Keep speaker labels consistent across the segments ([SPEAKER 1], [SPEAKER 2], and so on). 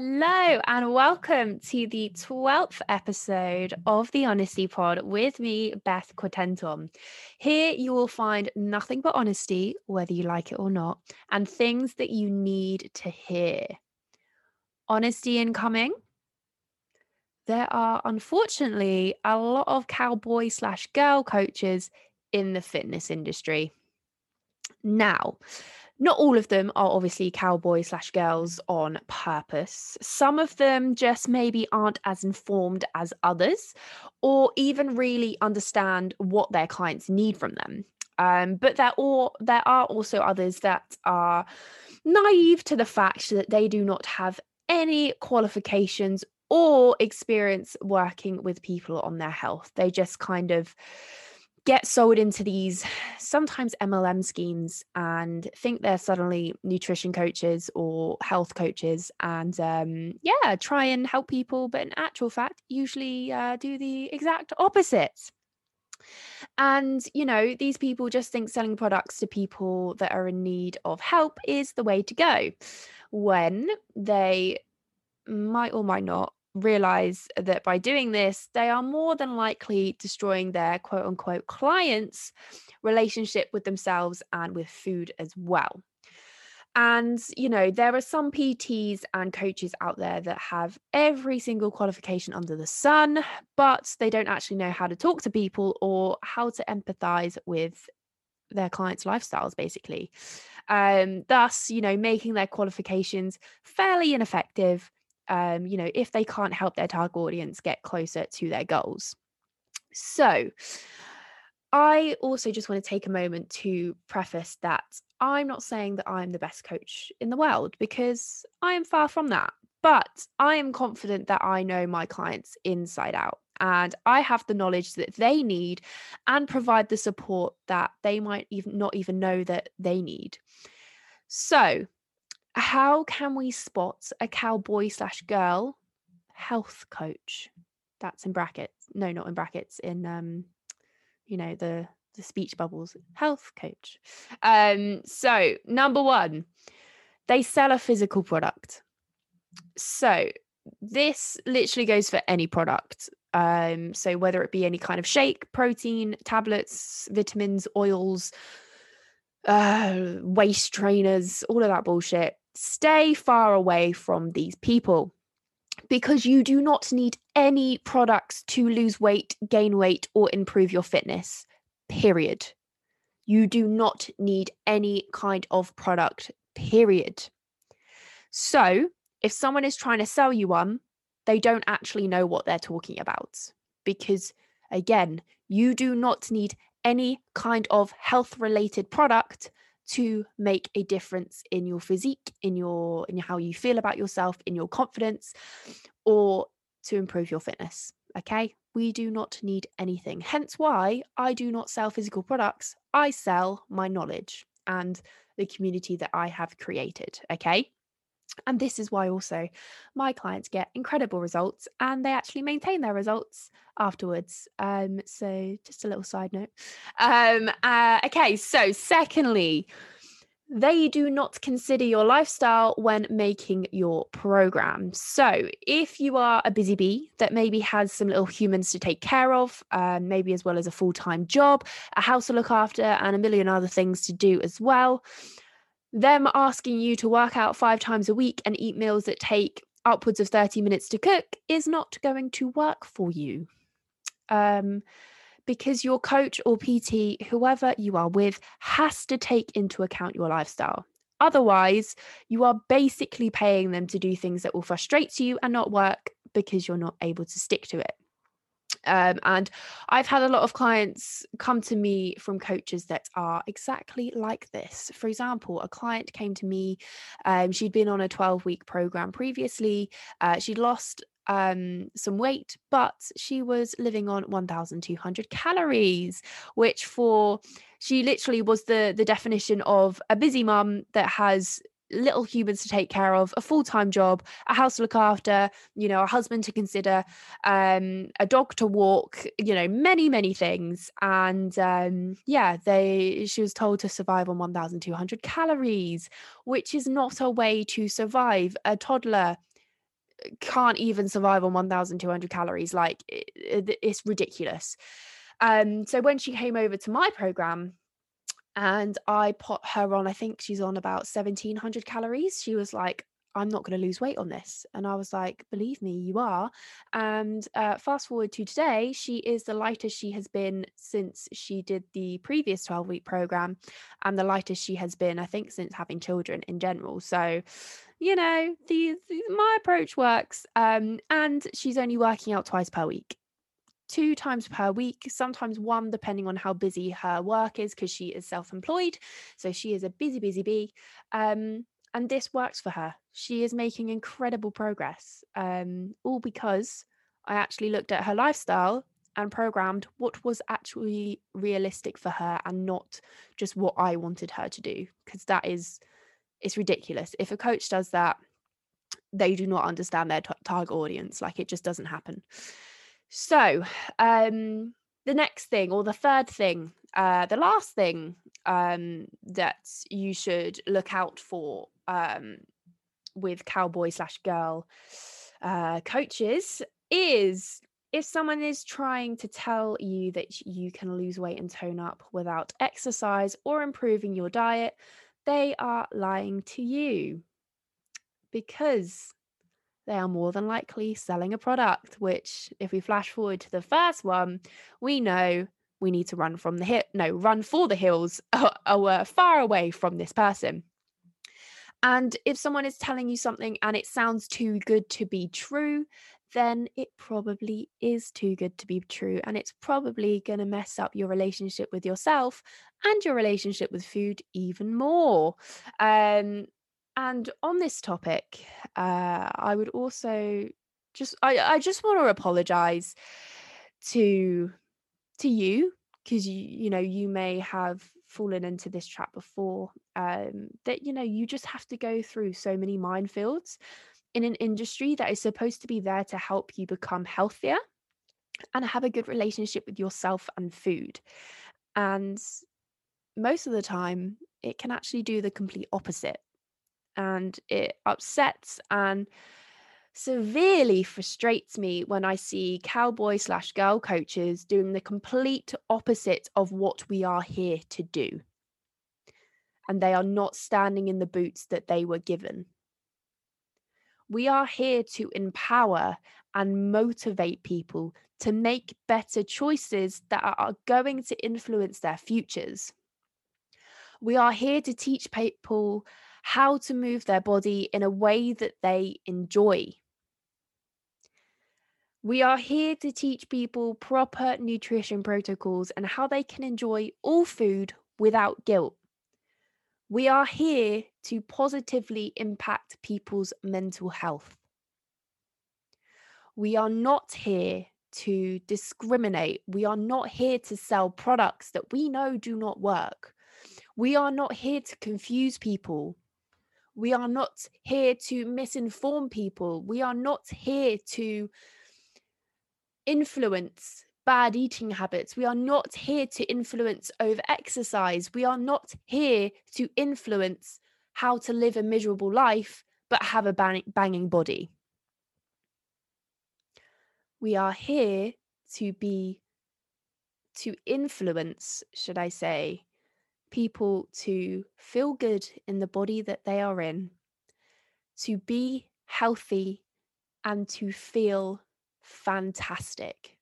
[SPEAKER 1] Hello, and welcome to the 12th episode of the Honesty Pod with me, Beth Quatentum. Here you will find nothing but honesty, whether you like it or not, and things that you need to hear. Honesty incoming. There are unfortunately a lot of cowboy slash girl coaches in the fitness industry. Now, not all of them are obviously cowboys slash girls on purpose. Some of them just maybe aren't as informed as others, or even really understand what their clients need from them. Um, but there there are also others that are naive to the fact that they do not have any qualifications or experience working with people on their health. They just kind of get sold into these sometimes MLM schemes and think they're suddenly nutrition coaches or health coaches and um, yeah, try and help people, but in actual fact, usually uh, do the exact opposite. And, you know, these people just think selling products to people that are in need of help is the way to go when they might or might not realize that by doing this, they are more than likely destroying their quote unquote clients' relationship with themselves and with food as well. And, you know, there are some PTs and coaches out there that have every single qualification under the sun, but they don't actually know how to talk to people or how to empathize with their clients' lifestyles, basically. Um, thus, you know, making their qualifications fairly ineffective um, you know, if they can't help their target audience get closer to their goals. So, I also just want to take a moment to preface that I'm not saying that I'm the best coach in the world because I am far from that. But I am confident that I know my clients inside out and I have the knowledge that they need and provide the support that they might even not even know that they need. So, how can we spot a cowboy slash girl health coach? That's in brackets. No, not in brackets. In um, you know the the speech bubbles. Health coach. Um, so number one, they sell a physical product. So this literally goes for any product. Um, so whether it be any kind of shake, protein, tablets, vitamins, oils, uh, waist trainers, all of that bullshit stay far away from these people because you do not need any products to lose weight, gain weight, or improve your fitness. Period. You do not need any kind of product, period. So, if someone is trying to sell you one, they don't actually know what they're talking about because, again, you do not need any kind of health related product to make a difference in your physique in your in how you feel about yourself in your confidence or to improve your fitness okay? We do not need anything. Hence why i do not sell physical products. I sell my knowledge and the community that i have created okay and this is why also my clients get incredible results and they actually maintain their results afterwards. Um, so just a little side note. Um, uh, okay, so secondly, they do not consider your lifestyle when making your program. So, if you are a busy bee that maybe has some little humans to take care of, um, maybe as well as a full time job, a house to look after, and a million other things to do as well, them asking you to work out five times a week and eat meals that take upwards of 30 minutes to cook is not going to work for you. Um, because your coach or PT, whoever you are with, has to take into account your lifestyle. Otherwise, you are basically paying them to do things that will frustrate you and not work because you're not able to stick to it. Um, and I've had a lot of clients come to me from coaches that are exactly like this. For example, a client came to me, um, she'd been on a 12 week program previously. Uh, she'd lost um, some weight, but she was living on 1,200 calories, which for she literally was the the definition of a busy mum that has little humans to take care of, a full time job, a house to look after, you know, a husband to consider, um, a dog to walk, you know, many, many things. And um, yeah, they she was told to survive on 1,200 calories, which is not a way to survive. A toddler can't even survive on 1200 calories like it, it's ridiculous um so when she came over to my program and I put her on, I think she's on about 1700 calories. She was like, I'm not going to lose weight on this. And I was like, believe me, you are. And uh, fast forward to today, she is the lightest she has been since she did the previous 12 week program, and the lightest she has been, I think, since having children in general. So, you know, the, the my approach works. Um, and she's only working out twice per week two times per week, sometimes one, depending on how busy her work is, because she is self employed. So she is a busy, busy bee. Um, and this works for her. She is making incredible progress, um, all because I actually looked at her lifestyle and programmed what was actually realistic for her and not just what I wanted her to do. Because that is, it's ridiculous. If a coach does that, they do not understand their t- target audience. Like it just doesn't happen. So, um, the next thing, or the third thing, uh, the last thing um, that you should look out for um, with cowboy slash girl uh, coaches is if someone is trying to tell you that you can lose weight and tone up without exercise or improving your diet, they are lying to you because they are more than likely selling a product, which, if we flash forward to the first one, we know we need to run from the hit, no, run for the hills or, or far away from this person. And if someone is telling you something and it sounds too good to be true, then it probably is too good to be true. And it's probably going to mess up your relationship with yourself and your relationship with food even more. Um, and on this topic, uh, I would also just I, I just want to apologize to to you because you you know you may have fallen into this trap before um, that you know you just have to go through so many minefields in an industry that is supposed to be there to help you become healthier and have a good relationship with yourself and food. And most of the time it can actually do the complete opposite and it upsets and severely frustrates me when I see cowboy slash girl coaches doing the complete opposite of what we are here to do. And they are not standing in the boots that they were given. We are here to empower and motivate people to make better choices that are going to influence their futures. We are here to teach people how to move their body in a way that they enjoy. We are here to teach people proper nutrition protocols and how they can enjoy all food without guilt. We are here to positively impact people's mental health. We are not here to discriminate. We are not here to sell products that we know do not work. We are not here to confuse people. We are not here to misinform people. We are not here to influence bad eating habits. We are not here to influence over exercise. We are not here to influence how to live a miserable life but have a bang- banging body. We are here to be, to influence, should I say, people to feel good in the body that they are in, to be healthy, and to feel fantastic.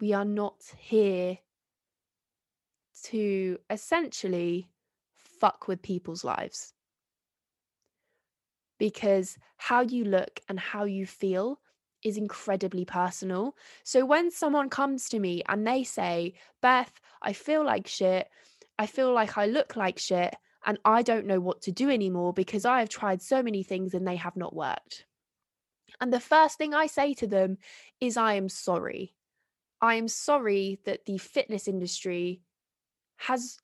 [SPEAKER 1] We are not here to essentially fuck with people's lives. Because how you look and how you feel is incredibly personal. So when someone comes to me and they say, Beth, I feel like shit, I feel like I look like shit, and I don't know what to do anymore because I have tried so many things and they have not worked. And the first thing I say to them is, I am sorry. I am sorry that the fitness industry has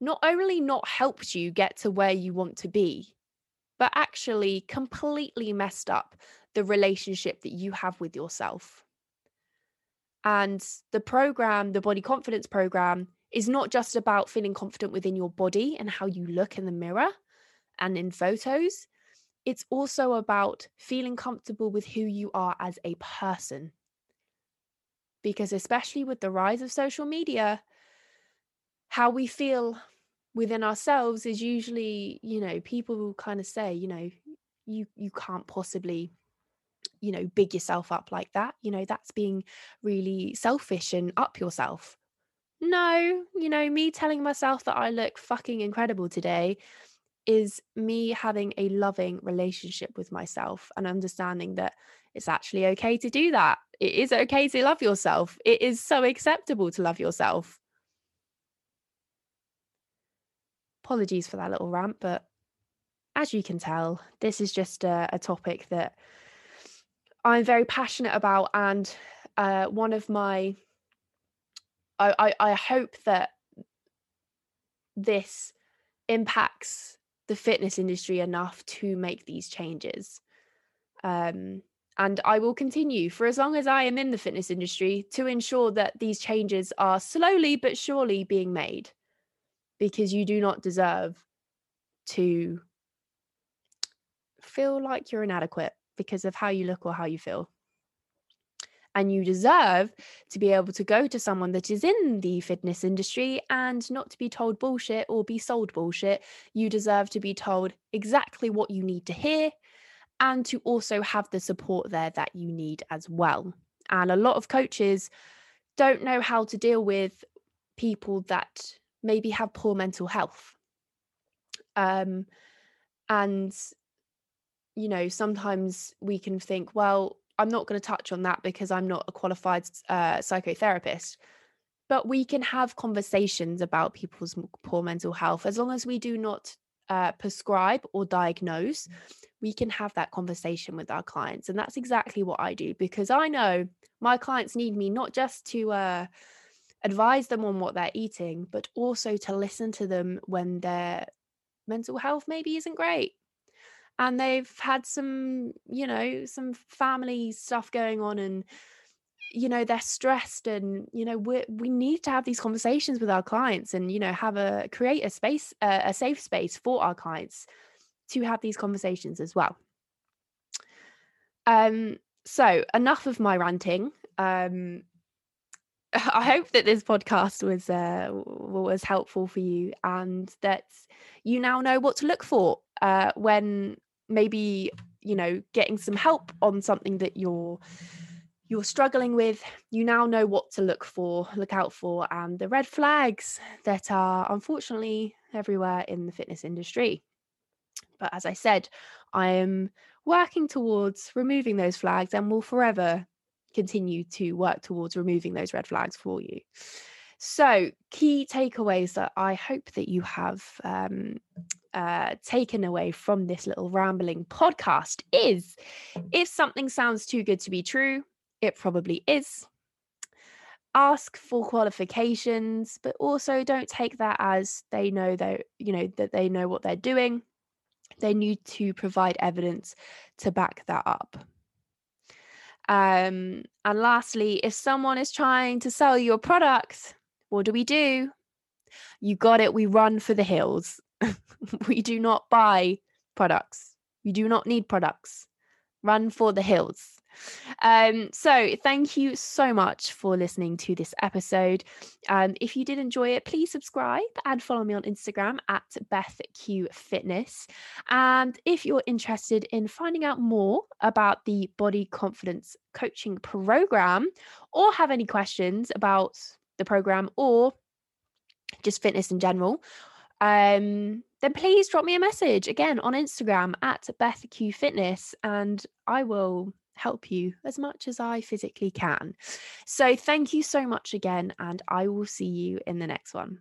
[SPEAKER 1] not only not helped you get to where you want to be, but actually completely messed up the relationship that you have with yourself. And the program, the body confidence program, is not just about feeling confident within your body and how you look in the mirror and in photos. it's also about feeling comfortable with who you are as a person. Because, especially with the rise of social media, how we feel within ourselves is usually, you know, people will kind of say, you know, you you can't possibly you know big yourself up like that you know that's being really selfish and up yourself no you know me telling myself that i look fucking incredible today is me having a loving relationship with myself and understanding that it's actually okay to do that. It is okay to love yourself. It is so acceptable to love yourself. Apologies for that little rant, but as you can tell, this is just a, a topic that I'm very passionate about. And uh, one of my, I, I, I hope that this impacts the fitness industry enough to make these changes. Um, and I will continue for as long as I am in the fitness industry to ensure that these changes are slowly but surely being made because you do not deserve to feel like you're inadequate because of how you look or how you feel and you deserve to be able to go to someone that is in the fitness industry and not to be told bullshit or be sold bullshit. You deserve to be told exactly what you need to hear and to also have the support there that you need as well. And a lot of coaches don't know how to deal with people that maybe have poor mental health. Um, and you know, sometimes we can think, well, I'm not going to touch on that because I'm not a qualified uh, psychotherapist. But we can have conversations about people's poor mental health as long as we do not uh, prescribe or diagnose. We can have that conversation with our clients, and that's exactly what I do because I know my clients need me not just to uh, advise them on what they're eating, but also to listen to them when their mental health maybe isn't great and they've had some you know some family stuff going on and you know they're stressed and you know we we need to have these conversations with our clients and you know have a create a space uh, a safe space for our clients to have these conversations as well. Um so enough of my ranting. Um I hope that this podcast was uh, was helpful for you, and that you now know what to look for uh, when maybe you know getting some help on something that you're you're struggling with. You now know what to look for, look out for, and the red flags that are unfortunately everywhere in the fitness industry. But as I said, I am working towards removing those flags and will forever continue to work towards removing those red flags for you. So, key takeaways that I hope that you have um, uh, taken away from this little rambling podcast is if something sounds too good to be true, it probably is. Ask for qualifications, but also don't take that as they know that you know that they know what they're doing. They need to provide evidence to back that up. Um, and lastly, if someone is trying to sell you a product, what do we do? You got it. We run for the hills. we do not buy products. We do not need products. Run for the hills. Um, so, thank you so much for listening to this episode. Um, if you did enjoy it, please subscribe and follow me on Instagram at BethQ Fitness. And if you're interested in finding out more about the body confidence coaching program or have any questions about the program or just fitness in general, um, then please drop me a message again on Instagram at BethQ Fitness and I will help you as much as I physically can. So thank you so much again, and I will see you in the next one.